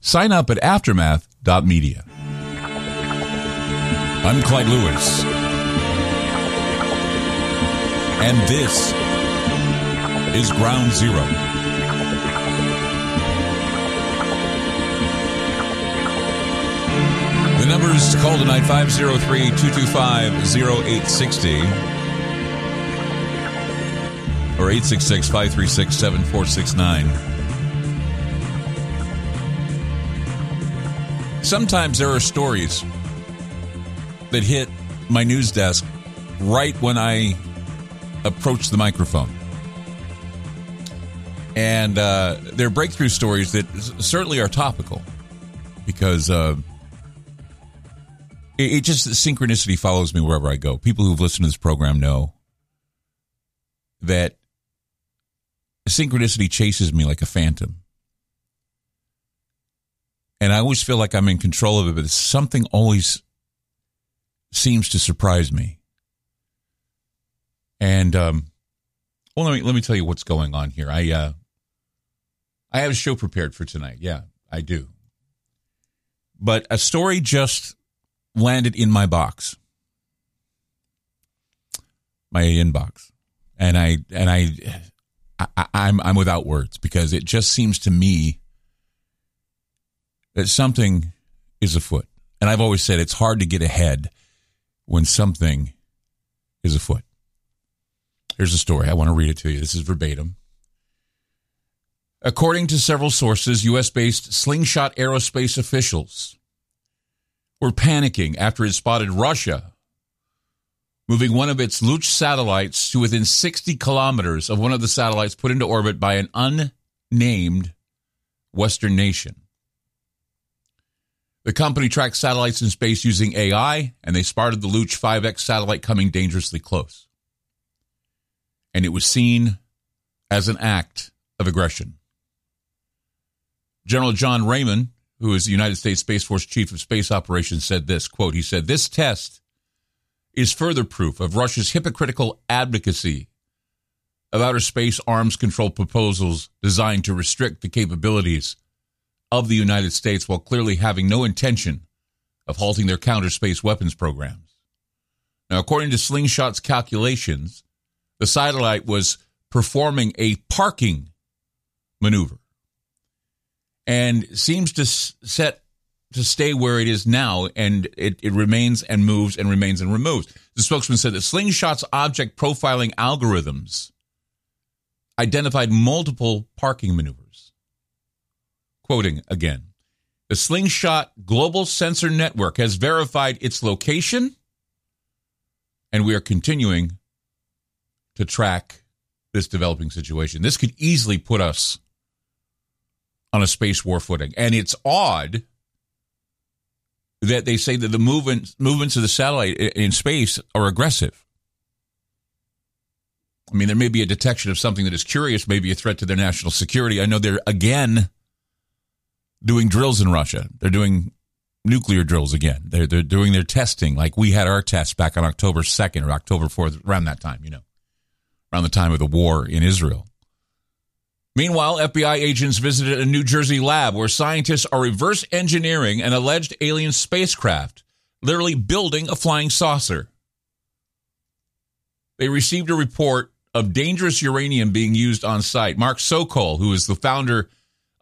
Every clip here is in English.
sign up at aftermath.media. I'm Clyde Lewis, and this is Ground Zero. The numbers call tonight 503 225 0860 or 866 536 7469. Sometimes there are stories that hit my news desk right when I approach the microphone. And uh, they're breakthrough stories that certainly are topical because uh, it, it just synchronicity follows me wherever I go. People who've listened to this program know that synchronicity chases me like a phantom. And I always feel like I'm in control of it, but something always seems to surprise me. And um, well, let me let me tell you what's going on here. I uh, I have a show prepared for tonight. Yeah, I do. But a story just landed in my box, my inbox, and I and I, I I'm I'm without words because it just seems to me that something is afoot. And I've always said it's hard to get ahead when something is afoot. Here's a story. I want to read it to you. This is verbatim. According to several sources, U.S. based Slingshot Aerospace officials were panicking after it spotted Russia moving one of its Luch satellites to within 60 kilometers of one of the satellites put into orbit by an unnamed Western nation. The company tracks satellites in space using AI, and they spotted the Luch 5X satellite coming dangerously close. And it was seen as an act of aggression. General John Raymond, who is the United States Space Force Chief of Space Operations, said this quote, he said, This test is further proof of Russia's hypocritical advocacy of outer space arms control proposals designed to restrict the capabilities of the United States while clearly having no intention of halting their counter space weapons programs. Now, according to Slingshot's calculations, the satellite was performing a parking maneuver and seems to set to stay where it is now, and it, it remains and moves and remains and removes. The spokesman said that Slingshot's object profiling algorithms identified multiple parking maneuvers. Quoting again The Slingshot Global Sensor Network has verified its location, and we are continuing to track this developing situation. This could easily put us on a space war footing. And it's odd that they say that the movement, movements of the satellite in space are aggressive. I mean, there may be a detection of something that is curious, maybe a threat to their national security. I know they're again doing drills in Russia. They're doing nuclear drills again. They're, they're doing their testing like we had our tests back on October 2nd or October 4th, around that time, you know, around the time of the war in Israel. Meanwhile, FBI agents visited a New Jersey lab where scientists are reverse engineering an alleged alien spacecraft, literally building a flying saucer. They received a report of dangerous uranium being used on site. Mark Sokol, who is the founder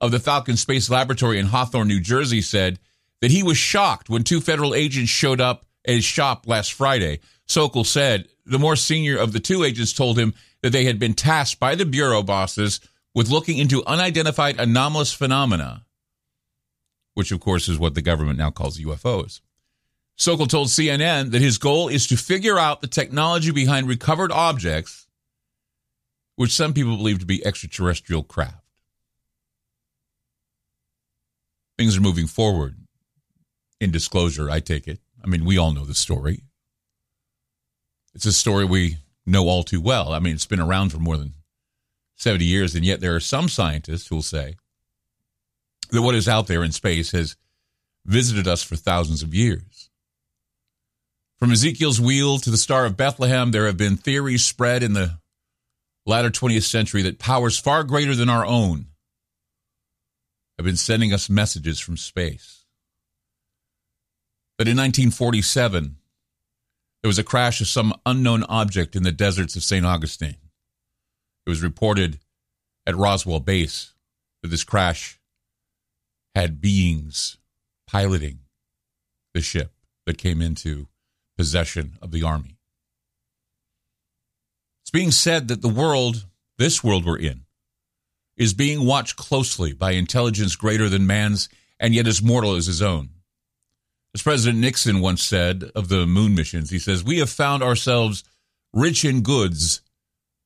of the Falcon Space Laboratory in Hawthorne, New Jersey, said that he was shocked when two federal agents showed up at his shop last Friday. Sokol said the more senior of the two agents told him that they had been tasked by the bureau bosses with looking into unidentified anomalous phenomena, which of course is what the government now calls UFOs. Sokol told CNN that his goal is to figure out the technology behind recovered objects, which some people believe to be extraterrestrial craft. Things are moving forward in disclosure, I take it. I mean, we all know the story. It's a story we know all too well. I mean, it's been around for more than 70 years, and yet there are some scientists who will say that what is out there in space has visited us for thousands of years. From Ezekiel's wheel to the Star of Bethlehem, there have been theories spread in the latter 20th century that powers far greater than our own have been sending us messages from space. But in 1947, there was a crash of some unknown object in the deserts of St. Augustine. It was reported at Roswell Base that this crash had beings piloting the ship that came into possession of the Army. It's being said that the world, this world we're in, is being watched closely by intelligence greater than man's and yet as mortal as his own. As President Nixon once said of the moon missions, he says, We have found ourselves rich in goods,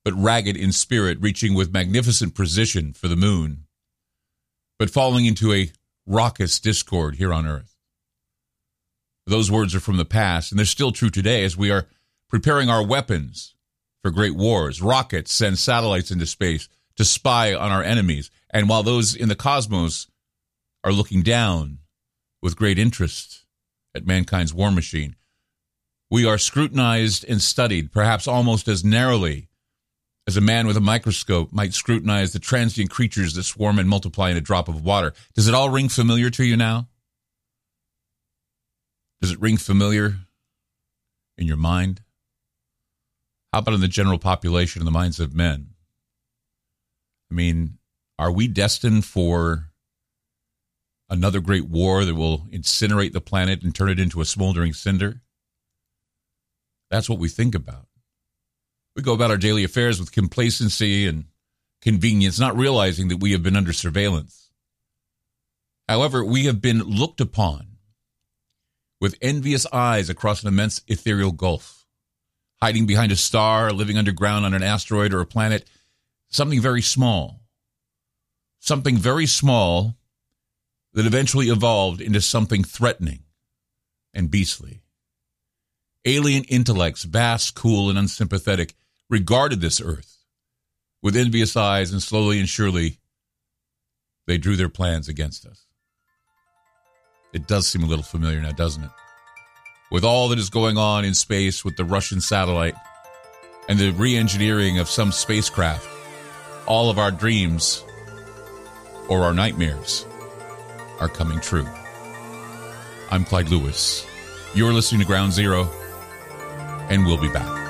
but ragged in spirit, reaching with magnificent precision for the moon, but falling into a raucous discord here on earth. Those words are from the past, and they're still true today as we are preparing our weapons for great wars. Rockets send satellites into space to spy on our enemies. And while those in the cosmos are looking down with great interest at mankind's war machine, we are scrutinized and studied, perhaps almost as narrowly as a man with a microscope might scrutinize the transient creatures that swarm and multiply in a drop of water. Does it all ring familiar to you now? Does it ring familiar in your mind? How about in the general population, in the minds of men? I mean, are we destined for another great war that will incinerate the planet and turn it into a smoldering cinder? That's what we think about. We go about our daily affairs with complacency and convenience, not realizing that we have been under surveillance. However, we have been looked upon with envious eyes across an immense ethereal gulf, hiding behind a star, living underground on an asteroid or a planet something very small. Something very small that eventually evolved into something threatening and beastly. Alien intellects, vast, cool, and unsympathetic, regarded this earth with envious eyes, and slowly and surely they drew their plans against us. It does seem a little familiar now, doesn't it? With all that is going on in space with the Russian satellite and the re engineering of some spacecraft, all of our dreams or our nightmares are coming true. I'm Clyde Lewis. You're listening to Ground Zero, and we'll be back.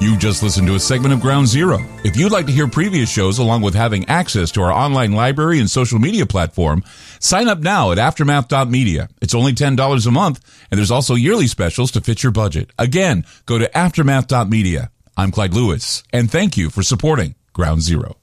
You just listened to a segment of Ground Zero. If you'd like to hear previous shows along with having access to our online library and social media platform, sign up now at aftermath.media. It's only $10 a month, and there's also yearly specials to fit your budget. Again, go to aftermath.media. I'm Clyde Lewis, and thank you for supporting Ground Zero.